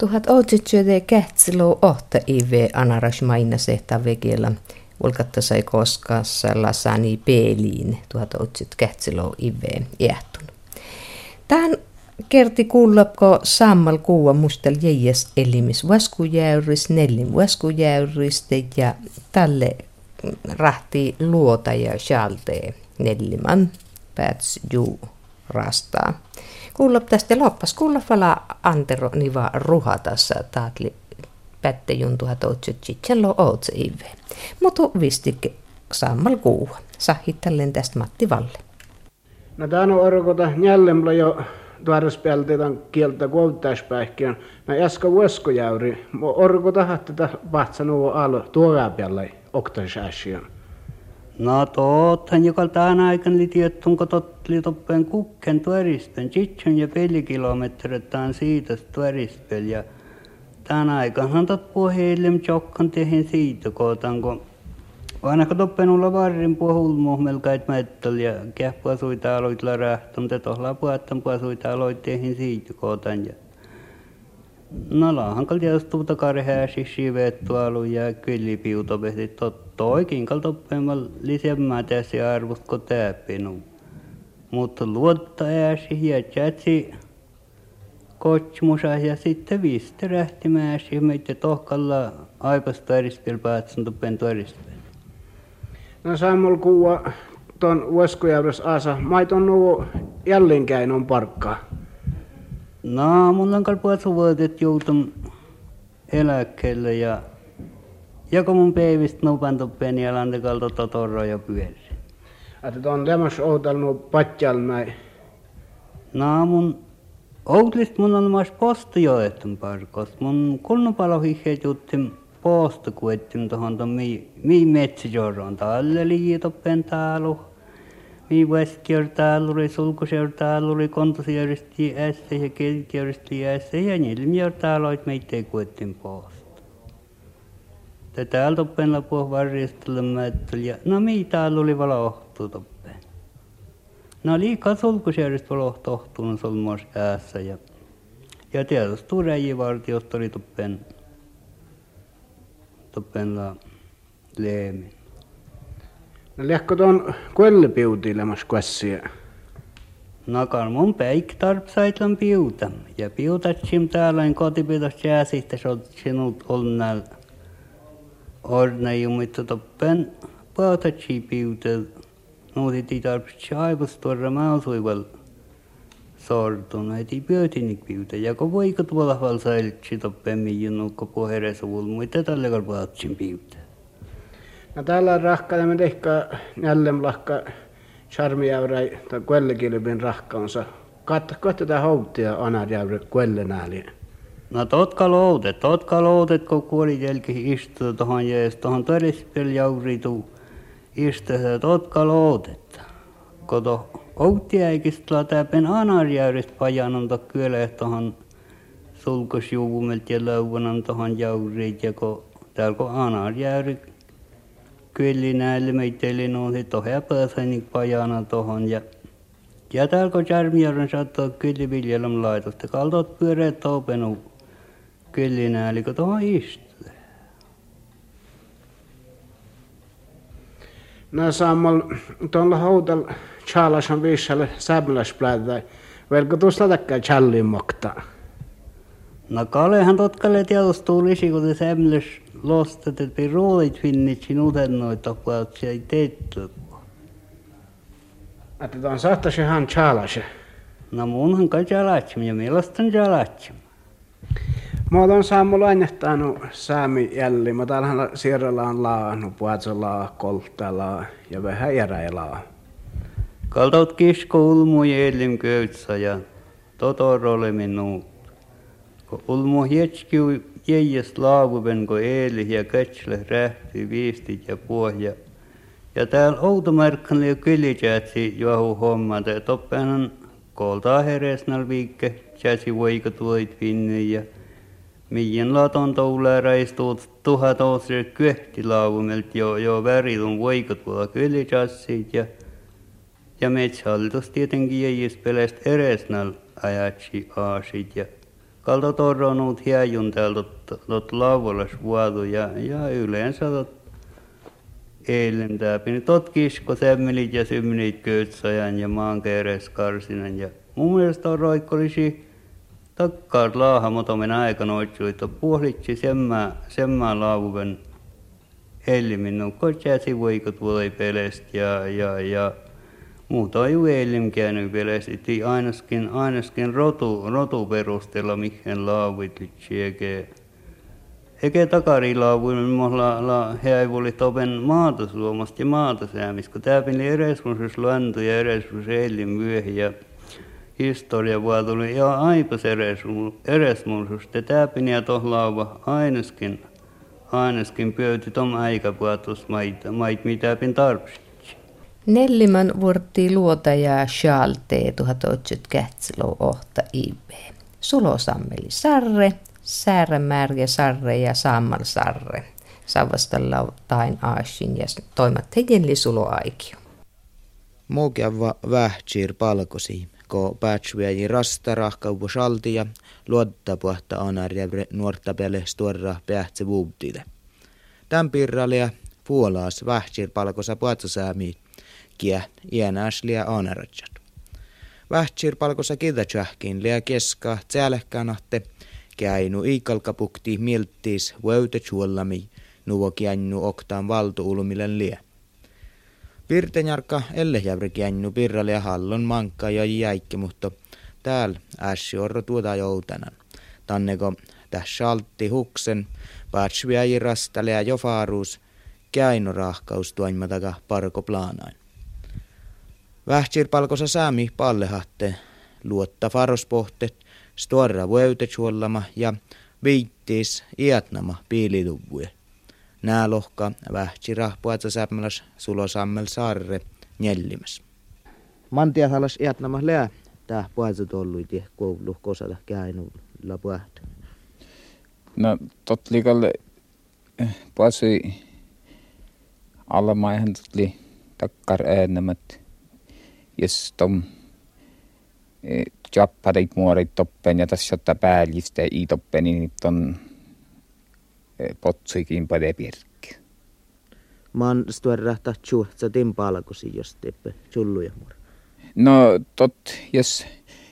Tuhat otsitsyöde kähtsilo ohta ive anaras maina sehta vegellä. Ulkatta sai koskaan tuhat otsit kähtsilo ive jähtun. Tähän kerti kuullapko sammal kuua mustel jäijäs elimis vaskujäyris, nellin vaskujäyristä ja tälle rahti luota ja sjaltee nelliman pääts juu rastaa. Kuulla tästä loppas, kuulla vala antero niva ruhatassa taatli pätte juntuha toutset chichello ootse ive. Mutu vistik sammal kuuha. Sahittallen tästä Matti Valle. No tän on orkota jäljemllä jo tuodaspeltetan kieltä kouluttaispäihkiön. No äsken vuoskojäyri, orkota tätä vahtsanuu alo tuorapialle oktaisääsiön. No toothan joka aikana li tiettun, kun totteli toppen kukken tuorispen, tsitsyn ja pelikilometritään siitä tuorispel. Ja tämän aikana tot puheillem tjokkan tehen siitä kootan, kun vanha toppen olla varrin puhulmu melkait mättel ja kähpua suita aloit la rähtön, te puhattan suita aloit tehen siitä kootan. Ja No laahan kal tietysti tuota karhääsi sivettu alu ja kyllipiuto pehti totta oikein kal toppeemal lisemmää tässä arvot ko täppinu. Mutta luotta ääsi ja tjätsi kotsmusa ja sitten viste rähtimääsi meitä tohkalla aipasta erispel päätsen toppen tuorispel. No Samuel kuua ton Ueskojärves asa, maiton nuo jälleen käin on parkkaa. No, mulla on kalpua suvoitet joutun eläkkeelle ja ja kun mun peivistä nupan tuppeen ja lantekalta totoro ja pyöri. Että on tämmöis outellut patjal näin. No mun outlist mun on mas postijoetun parkos. Mun kunnupalohiheet juttin posta kuettin tohon ton mi, mi metsijorron. Tälle liitoppen täällä mi väskjörtaaluri, sulkusjörtaaluri, kontosjärjesti ässä ja kelkjärjesti ässä ja nilmjörtaaloit meitä kuettin posta. Te täällä toppen lapuh varjastella ja no mi täällä oli vala ohtu toppen. No liikaa sulkusjärjest vala ohtu ohtuun solmos ässä ja ja tietysti turejivartiosta oli toppen toppen la leemin. No lehko tuon kuellepiutilemas kuessia. Nakar mun päik tarpsaitlan piuta. Ja piutatsim täällä en kotipiutas jääsistä, sinut on näillä orna jumittu toppen pautatsi piuta. Nuutiti tarpsi aivus tuoda mausuival sortun, heti pyötinik piuta. Ja kun voiko tuolla valsailtsi toppen miijunukko puheresuvul, mutta tälle kalpaatsin piuta. No täällä on rahka ja me tehkä jälleen lahka charmijäyräi tai kuellekilpin rahkaansa. Katso tätä houttia anarjäyri kuellenääli. No totka loudet, totka loudet, kun kuoli jälki istuu tuohon jees, tuohon todispel jauritu istuu totka loudet. Kun to outtiäikistä lätäpen anarjäyristä pajanon to kyllä tuohon sulkosjuvumelt ja leuvonan tuohon jaurit ja kun täällä kun anarjäyri kyllä näille meitteille on se tohja pääseni pajana tohon ja ja täällä kun Järmijärven saattoi kyllä viljelmä laitosta, kaltot pyöreät openu kyllä näille, kun tohon istuu. No sammal tuolla houtal Charlesan viissalle sämläsplätä. Velko tuosta takkaa challin mokta. No kalehan totkalle tietysti tulisi, kun te sämläs lostat, että roolit finnitsin utennoita puolta se ei teetty. Että tuon saattaisi ihan Charlase. No munhan kai jalatsim ja mielestäni jalatsim. Mä oon Sammu lainehtanut saami jälli. Mä täällähän sierralla on laahnu, puhatsolaa, kolttalaa ja vähän järäilaa. Kaltaut kisko ulmu jälim köytsä ja totorolle minun. Kun ulmu hietskiu jäijäs laavuven, kun eeli ja kätslä rähti viistit ja pohja. Ja täällä outomarkkan ja kylijätsi johu homma, että toppehan koltaa heresnal viikke, jäsi voikat voit finni ja Mien laton touläära istuut tuhat osre kyhti laavumelt jo, jo värilun voikat voi kylijätsit ja ja metsähallitus tietenkin jäis peläst eresnal ajatsi aasit ja kalta torronut hiajun täältä tot lauvalas vuodu ja, ja yleensä tot eilen täpin. Tot kisko semmelit ja symmenit köytsajan ja maankeeres karsinan ja mun mielestä on roikkolisi takkaat laaha motomen aikana että puolitsi semmää, semmää laavuven helmin. Kotjäsi voikot voi pelestä ja, ja, ja muuta ei elim käynyt pelestä. Ainakin, ainakin rotu, rotu perusteella mihin laavit eikä eikä takarilaavuin mohla la heivuli topen maata suomasta ja maata säämis, kun tää pili eresmusus lantu ja eresmus eilin myöhi ja historia vaan tuli ja aipas eresmusus. Te tää pini ja tohlauva aineskin Aaneskin pöyti tom aikapuatus maita, mait mitä pin tarvitsi. Nellimän vuorti luota ja Schalte 1800 kätsilo ohta IB. Sulosammeli sarre, säärämärge sarre ja sammal sarre. Savastalla tain aasin ja toimat hegenli suloaikio. Mogiava vähtsir palkosi, ko päätsyäji rasta rahkaupu puhta anarja nuorta pele stuorra pähtse vuubtile. Tämän pirralia puolaas vähtsir palkosa puhatsasäämi kia iänäsliä anaratsat. Vähtsir palkosa kidatsähkin liä keska tsälehkänahte käinu iikalkapukti milttis vöytä chuollami nuvo kiannu oktaan valtuulumilen liä. Pirtenjarka ellehjävri kiannu pirralia hallon mankka ja jäikki, mutta täällä ässi orro tuota joutanan. Tanneko tässä altti huksen, patsvia irastale ja jofaruus, käino rahkaus tuoimataga parko plaanain. Vähtsir palkosa saami pallehatte, luotta farospohtet, storra vuotetsuollama ja viittis iätnama piilituvue. Nää lohka vähtsi rahpuatsa sämmäläs sulosammel saarre njällimäs. Mantiasalas iätnama lää tää puhatsa tolluiti koulu kosata käinulla puhata. No tot likalle eh, puhatsi alla maihan tuli takkar äänemät. Jos tom japparit muorit toppen ja tässä jotta päällistä i toppen, niin ton potsuikin pade pirkki. Mä oon stuerra tahtsu, sä tin palkosi, jos teppe chulluja muor. No tot, jos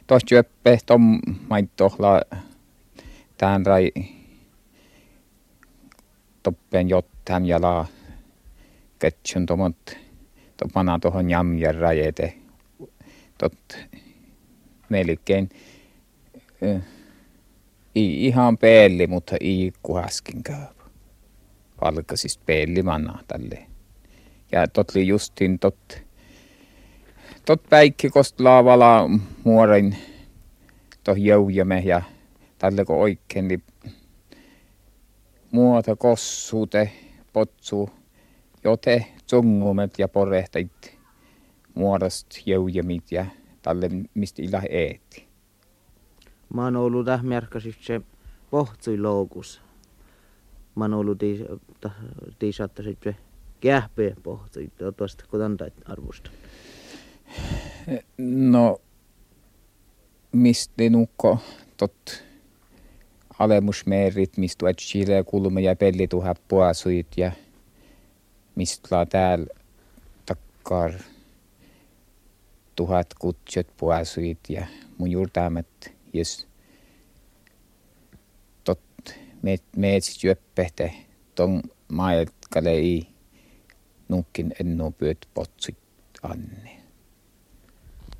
tohti öppe tom maittohla tään rai toppen jottam ja laa ketchun tomot topana tohon jamjar rajete tot melkein ei ihan peelli, mutta ei kuhaskin käy. Alka siis peelli manna tälle. Ja tot oli justin tot, tot päikki kost laavala muorin to joujame ja tälle kun oikein niin muuta kossuute, potsu, jote tsungumet ja porehtait muodost joujamit ja tälle mistä ila eetti. Mä oon ollut tähmärkäsit se pohtsui loukus. Mä oon ollut tiisatta se kähpeä pohtsui. Tuosta kotantait arvosta. No, mistä nukko tot alemusmeerit, mistä etsile kulma ja tuha puasuit ja mistä täällä takkar tuhat kutset puasuit ja mun juurtaamat, jos meetsit syöppehte ton maailkalle ei nukkin ennu pyöt potsit anne.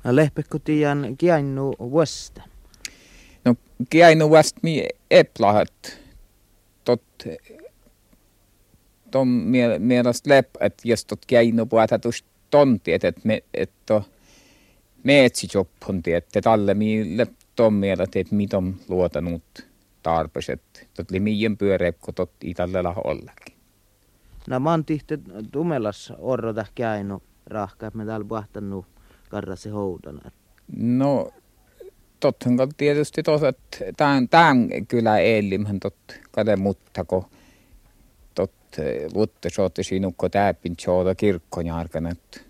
No lehpekko tiiän kiainnu vuosta? No kiainnu vuosta mi eplahat tot ton mielestä lep, että jos tot kiainnu puhuta tonti, että me, että metsijoppon että talle mille tommiela teet mitom luotanut tarpeeset. Tot li miien pyöreikko tot italle ollakin. No mä oon tihti tumelas orrota käynyt rahka, että me täällä puhtanut karrasi houdan. No tottahan tietysti tos, että tämän, tämän kyllä eilimhän tot kade muttako tot vuotta sootte sinukko täpin tjooda kirkkon arkana, että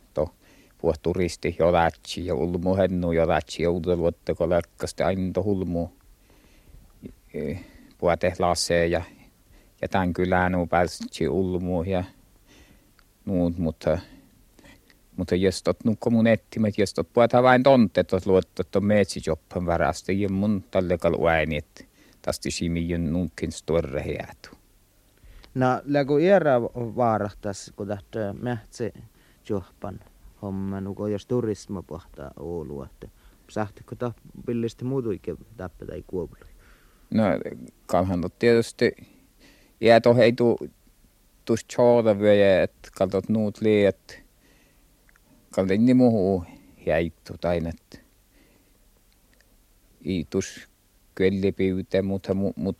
puhut turisti jo lätsi ja ulmu hennu jo lätsi ja uudel vuotta kun läkkästi aina hulmu puotelaseen ja, ja tämän kylään on päässyt ulmuun ja nuut, mutta mutta jos tot nukko mun ettimät, jos tot puhutaan vain tonte, tot luottaa, että on metsijoppan varasta, ja mun tälle kalu ääni, että tästä simijön nunkin storre hiatu. No, lägu iärä vaarahtas, kun tähtää mähtsä johpan homma, nuko jos turisma pohtaa Oulua, että sahtiko ta pillisti muutuikin tappe tai kuopulu? No, kalhan tietysti jäätö heitu tuossa tjoota vyöjä, että kaltot nuut liiat, kalta inni muhu jäittu tainet. Iitus kyllipiyte, mutta mu, mu.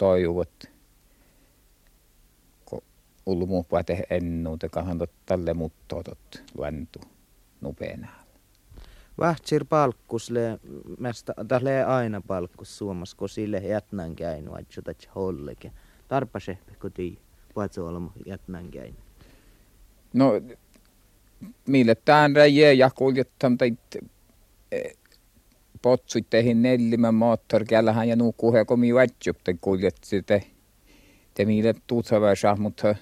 Ko ullu muu pääte ennuute, kahan tälle muttotot luentu nupeena. Vahtsir palkkusle, mästä tälle aina palkkus suomas, kun sille jätnän käynyt, että holleke. Tarpa se, kun tii, puhutaan olla jätnän käynyt. No, mille tämän räjä ja kuljettam teit potsut tehin nellimän moottorkiellähän ja nuu kuhe komi vätsyp te kuljetti te te mille tuutavassa, mutta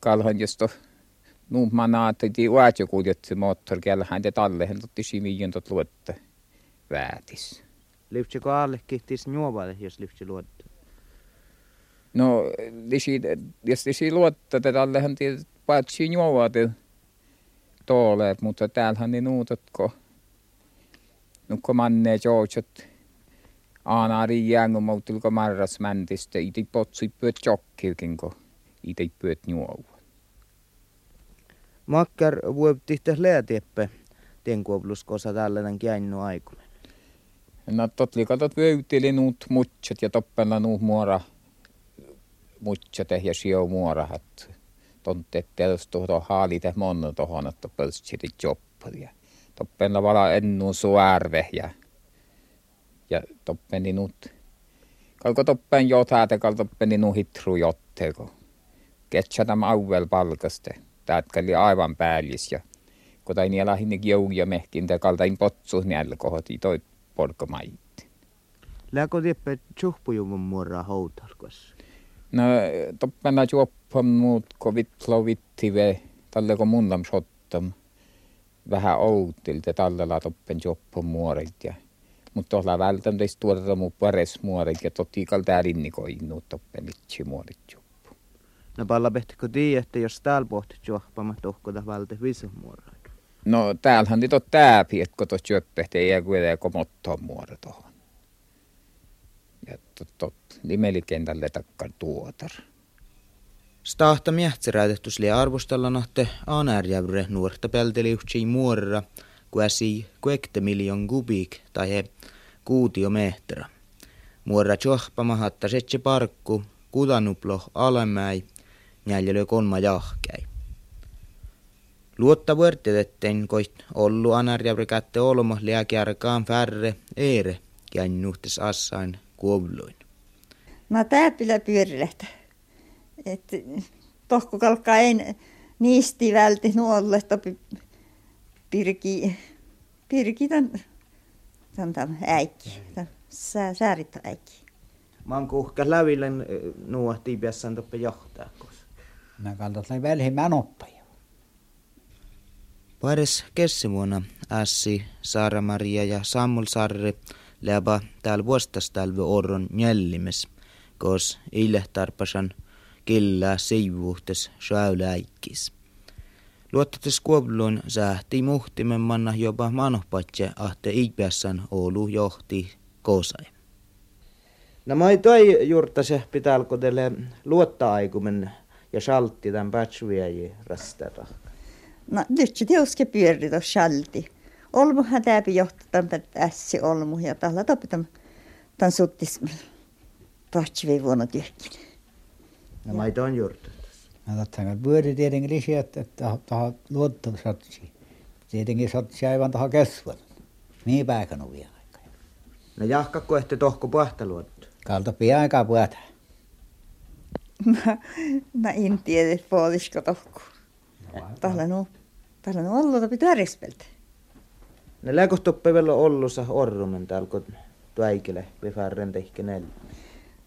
kalhan josto nuu manaa te ti vätsy kuljetti moottorkiellähän te tallehen totti simiin tot luotte väätis. Lyhtsiko alle kihtis juovalle, jos lyhtsä luotte? No, lisi, jos lisi luotte, te tallehan ti paatsi juovalle tooleet, mutta täällähän ne nuutotko. Nukko manne joojot. Aana riiään, kun muutulko marras mäntistä. Iti potsui pyöt jokkiukin, kun iti pyöt juovua. Makkar vuopti tässä läätieppä. Tien kuopluskosa tällainen käännu aikuinen. No totli katot vöytili nuut mutsat ja toppella nuut muora mutsat ja sijo muorahat tonte telstu to haalite monno tohon, että pölstsit jopparia. Toppenla vala ennu suärve ja, ja toppeni nut. Kalko toppen jotaate, kal toppeni nu hitru jotteko. Ketsätam auvel palkaste. Tätkäli aivan päällis ja kun tai niillä hinnik jouja mehkin, te kaltain potsu niillä kohoti toi porkomaitti. Lääkö tieppä tjuhpujuvun muoraa houtalkossa? No, toppena juoppam muut ko vitlo vittive, talle ko mundam shottam. Vähän outilta tallella toppen juoppam muorit ja mutta tuolla vältän teistä tuoda mu pares muorit ja totti kal täällä ko innu toppen itse muorit. No palla pehtikö tii, että jos täällä pohtit juoppama tohkota valta visu muoraa? No täällähän nyt on tääpi, että kun tuossa juoppehti ei kuitenkaan komottoon muoro tuohon. Ja tot, tot nimelikentälle takkar tuotar. Stahta miehtseräytetys lie arvostella nahte anärjävre nuorta pelteliuhtsii muorra, kuäsi kuekte miljon kubik tai he kuutio mehtera. Muorra tjohpama hatta setse parkku, kudanuplo alemäi, jäljellä kolma jahkäi. Luotta vuortetettein koit ollu anärjävre kätte olmo liäkiarkaan färre eere, nuhtes assain kuovluin. No tääpillä pyörilehtä. että tohko kalkkaa ei niisti välti nuolle, että pyrkii, pyrkii tämän, tämän, tämän äikki, tämän sää, äikki. Mä oon kuhka läville nuo tiipiässään toppe johtaa. Mä kaltat lai välhimään oppaja. Pares kessivuonna Ässi, Saara-Maria ja Samuel Sarri läpä täällä vuostastalve orron njällimes, kos ilehtarpasan killää siivuhtes säyläikkis. Luottatis kuobluun sähti muhtimen manna jopa manohpatse ahte iipässän Oulu johti kosai. No mä toi juurta se pitää teille luottaa aikumen ja saltti tämän pätsyviäji rastata. No nyt se teuske pyöri tuossa salti. Olmuhan täpi johtaa tämän ässi olmu ja tällä topitan tämän suttis pätsyviä vuonna työkkinen. No mä toi juurta. Mä totta pyöri tietenkin lisää, että taha luottaa satsi. Tietenkin satsi aivan taha kesvan. Mihin päikän on vielä aikaa. No jahkakko ehti tohko puhta luottaa. Kalta pian aikaa puhta. Mä, mä en tiedä, puolisko tohku. Tällä no, tällä no ollut topi törjespeltä. Ne läkostoppe vielä ollussa orrumen täällä, kun tuäikele, vifärren tehkä neljä.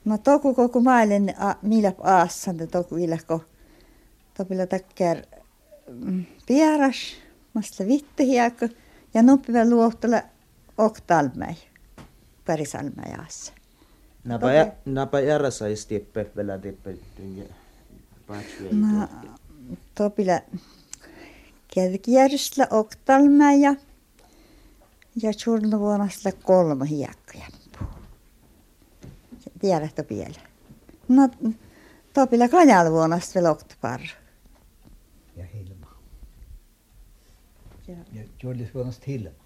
No toku koko maailman millä aassan te toku ilako. Topilla takkär mm, pieras, masta vittuhiakko ja nuppiva luohtella oktalmäi. Parisalmäi aassa. Napa, Okei. okay. napa järjessä tippe, vielä tippe, No, topilla kierkijärjestellä oktalmäi ja ja churnavuonasla kolme hiakkoja. Tiedätkö vielä? No, topilla kajalvuonasta vielä oktapar. Ja Hilma. Ja Jollisvuonnosta Hilma.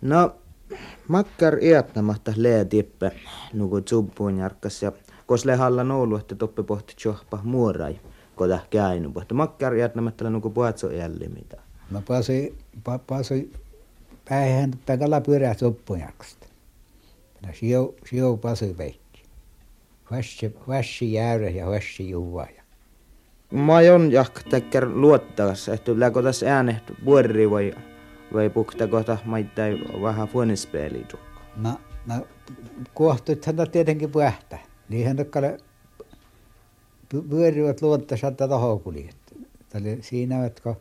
No, makkar iättämättä lee tippe, nuku tsubbuun jarkkas ja kos halla noulu, että toppe pohti tjohpa muorai, kota käynyt, mutta makkar iättämättä nuku puhatso jälli mitä. No pääsi, pa, pääsi päihän päivällä pyörää soppujaksta. No sijo, sijo pääsi veikki. Vassi, vassi jäyrä ja vassi juva. Ja Mä on jak tekker luottakas, että läkö tässä äänet vai, vai pukta kohta maittai vähän fuonispeli No, no kohtuithan tietenkin pähtä. Niinhän tokkale pyörivät luottaisi, että tohon kuljet. Tälle siinä, että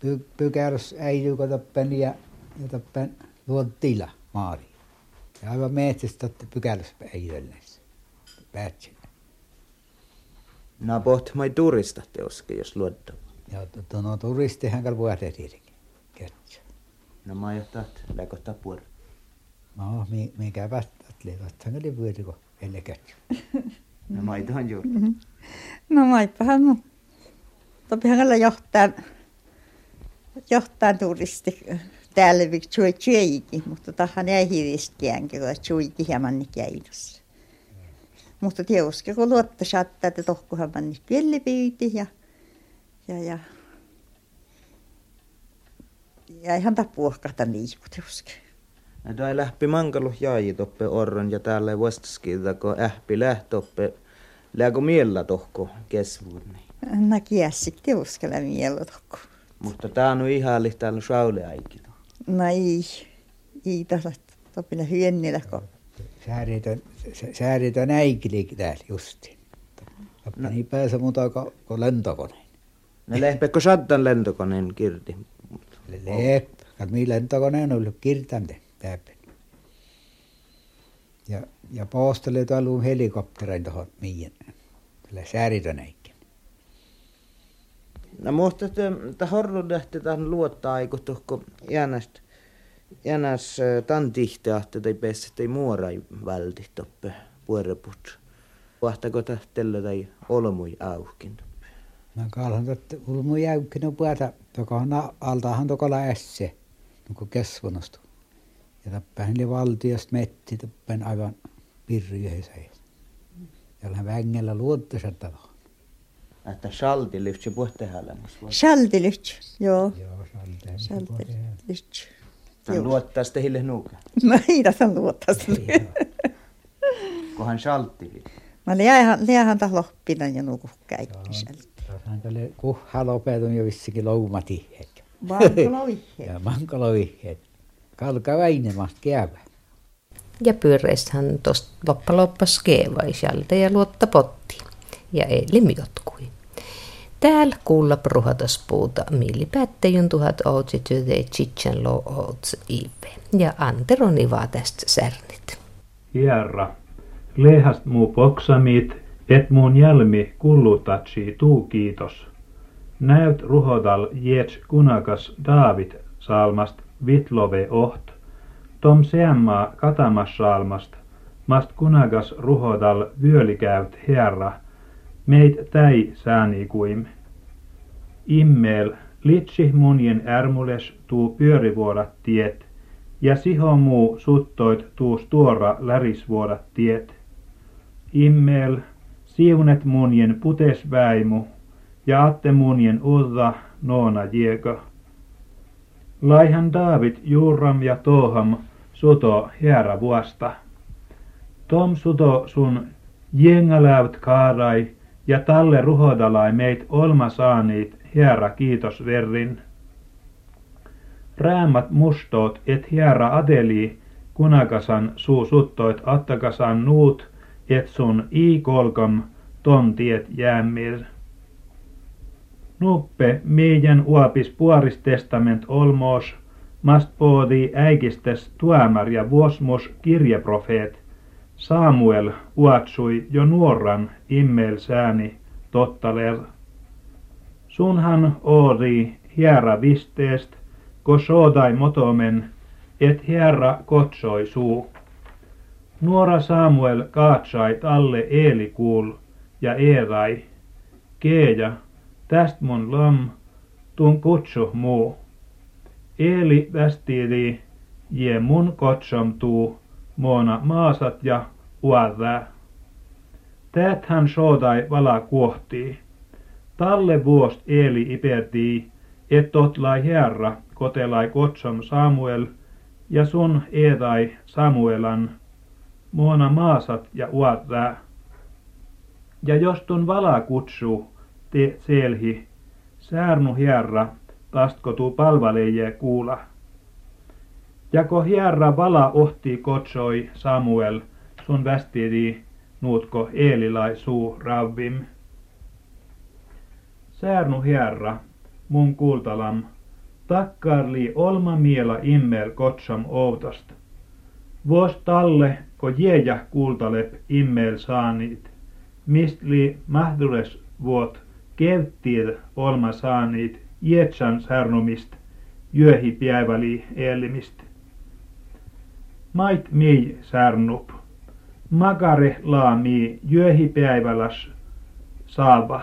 py, pykärs äijy, kun tappen ja, ja tappen luottila maari. Ja aivan metsästä, että pykärs äijyllensä. Päätsin. Nää poht mai turista teoske, jos luottaa. Ja to, no turistihan kai vuote tietenkin. No mä läkö puori. No, mi, mikä päästätli, vastahan oli vyöri, kun elle ketsä. No mä itohan juuri. No maippahan mun. Topihan kalla johtaa, johtaa turisti täällä vi chui chuikin, mutta tahan ei hivistiäänkin, kun chuikin hieman niin käydessä. Mutta tiedoske, kun luotta saattaa, että tohkuhan manni piellipiyti ja, ja, ja, ja ihan tapuohkata. No tää lähpi mankalu jäi toppe orron ja täällä vastaskilta, kun ähpi lähtoppe. Lääkö miellä tohko kesvuun. Niin. Nä kiessi tiedoskella mielo tohku. Mutta tää on ihan täällä saule aikin. No ei, ei tässä topilla hyönnillä, kun Sääritön, sä- sääritön äikili täällä justiin. No. Niin pääse muuta kuin, kuin No lehpekö sattan lentokoneen kirti. Leep, kalmi lentokoneen on ollut kirtante täpin. Ja, ja poostelle tuolla helikopterein tuohon miin. Tällä sääritön äikki. No mutta että horru lähti tähän luottaa aiku tohko jäänästä. Jäänäs tan tihti tai pesset ei muorai välti toppe puoreput. Vahtako tähtellä tai olmui aukin. Kaalhan totta, ulmu jäykkinä puhuta, joka on altahan tokola ässe, niin kuin kesvunostu. Ja tappahan oli valtiosta metti, tappahan aivan pirri yhdessä. Ja olen vängellä luottoisa talo. Että salti lyhtsä puhtehälämässä. Schaltilyht, joo. Joo. Schaltilyht. Tän luottaa sitten hille nuuka. No ei tässä luottaa sille. Kohan saltti. Mä liähän, liähän taas loppina ja nuku kaikki sieltä. Kuhaa lopetun jo vissikin loumatiheet. Vankoloihe. Ja mankaloviheet. Kalka väinemasta käyvä. Ja pyöreistähän tuosta loppa loppas keevaisalta ja luotta potti. Ja eilen jotkui. Täällä kuulla pruhataspuuta millipäättäjyn tuhat outsi työtä chichen lo outs ive. Ja Antero nivaa tästä särnit. Hierra, lehast muu poksamit, et muun jälmi kullutatsi tuu kiitos. Näyt ruhodal jets kunakas David salmast vitlove oht, tom seammaa katamas salmast, mast kunagas ruhodal vyölikäyt herra, meit täi säänikuim. Immel, litsi munjen ärmules tuu pyörivuorat tiet, ja siho muu suttoit tuus tuora lärisvuodat tiet. Immel, siunet munjen putes väimu, ja atte munjen urra noona jieka. Laihan David juuram ja toham suto hiera vuosta. Tom suto sun jengalävt kaarai, ja talle ruhodalai meit olma saaniit hiera kiitos verrin. Räämät mustoot et hiera adeli, kunakasan suu suttoit attakasan nuut, sun i kolkam ton tiet jäämir. Nuppe meidän uopis puoris testament olmos, mast poodi äikistes tuomar ja vuosmos kirjeprofeet. Samuel uatsui jo nuoran immel sääni tottaler. Sunhan oori hiera visteest, ko soodai motomen, et hiera kotsoi suu. Nuora Samuel kaatsai talle Eeli kuul ja Eerai. Keeja, täst mun lam, tun kutsu muu. Eeli västiidi, je mun kotsom tuu, moona maasat ja uadää. Tät hän soodai vala kuohtii. Talle vuost Eeli ipertii, et totlai herra, kotelai kotsom Samuel, ja sun eedai Samuelan, moona maasat ja uadää. Ja jos tun vala kutsuu, te selhi, säärnu herra, tastko tuu palvaleje kuula. Ja ko herra vala ohti kotsoi Samuel, sun västiri nuutko eelilai suu ravvim. Säärnu herra, mun kuultalam, takkarli olma miela immel kotsam outast. Vos talle, ko jeja kuultalep immel saanit, mist li mahdures vuot kevttir olma saanit Ietsan särnomist, jöhi päiväli elimist. Mait mii särnup, magare laami jöhi päiväläs saava.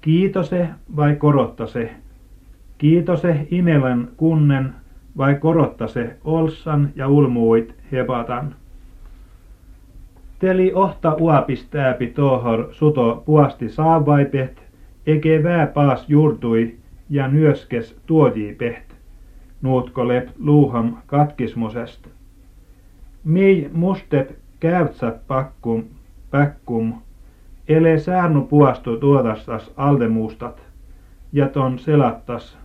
Kiitose vai korottase? Kiitose imelän kunnen vai korottase olssan ja ulmuit hepatan. Teli ohta uapistääpi tohor suto puasti saavaipet, eke vää paas juurtui ja nyöskes tuojiipeht, nuutko lep luuham katkismusest. Mii mustep käytsät pakkum, päkkum, ele säärnu puastu tuotastas aldemuustat, ja ton selattas,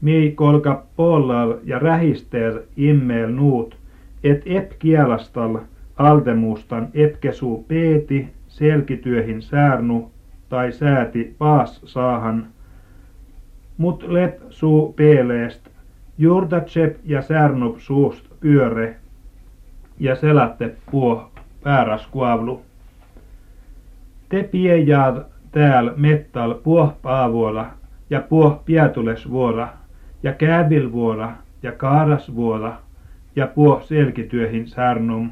mii kolka pollal ja rähister immeel nuut, et ep kielastal aldemuustan epkesuu peeti selkityöhin säärnu tai sääti paas saahan, mut lep suu peeleest, juurtatsep ja särnup suust pyöre, ja selatte puo kuavlu. Te piejaad tääl mettal puoh paavola ja puoh pietulesvuora ja käävilvuora ja kaarasvuora ja puoh selkityöhin särnum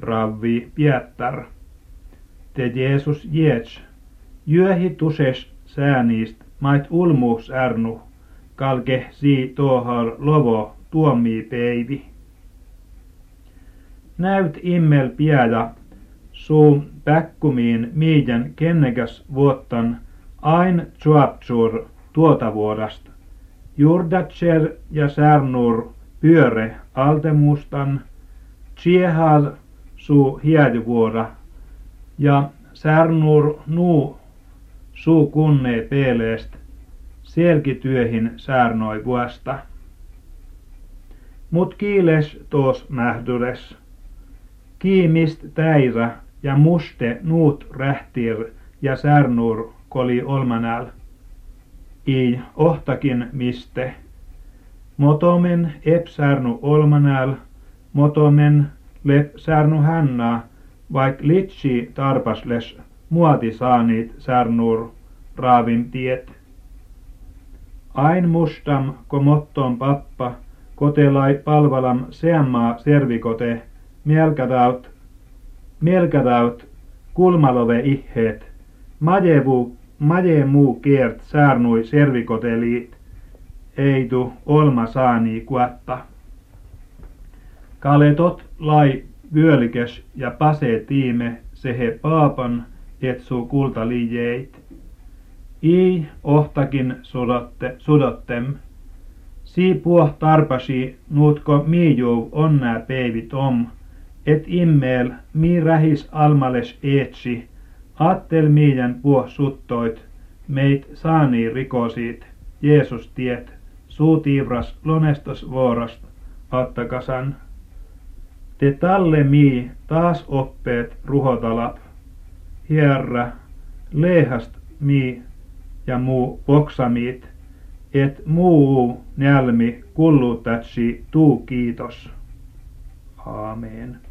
ravvi piettar. Te Jeesus Jeets, Jöhi tuses sääniist mait ulmuus ärnu, kalke si tohar lovo tuomii peivi. Näyt immel piada, suu päkkumiin miiden kennekäs vuottan ain tsuaptsur tuota vuodasta. Jurdatser ja särnur pyöre altemustan, tsiehal suu hiädyvuora ja särnur nuu suu kunnee peeleest, selkityöhin säärnoi vuosta. Mut kiiles toos mähdures. Kiimist täirä ja muste nuut rähtir ja särnur koli olmanäl. I ohtakin miste. Motomen ep särnu olmanäl, motomen lep särnu hännää, vaik litsi tarpasles muoti saanit särnur raavin tiet. Ain mustam komotton pappa, kotelai palvalam seammaa servikote, mielkätaut, mielkätaut kulmalove iheet, majevu, majemuu kiert saarnui servikoteliit, eitu olma saani kuatta. Kaletot lai vyölikes ja pase tiime sehe paapan, etsuu kultaliijeit. I ohtakin sudotte, sudottem. Si puoh tarpasi nuutko miijuu onnää peivit om, et immeel mi rähis almales eetsi, attel miidän puoh suttoit, meit saani rikosiit, Jeesus tiet, suutiivras lonestos vuorost, attakasan. Te talle mi taas oppeet ruhotalap. Herra, lehast mi ja muu poksamit, et muu nälmi kullutatsi tuu kiitos. Aamen.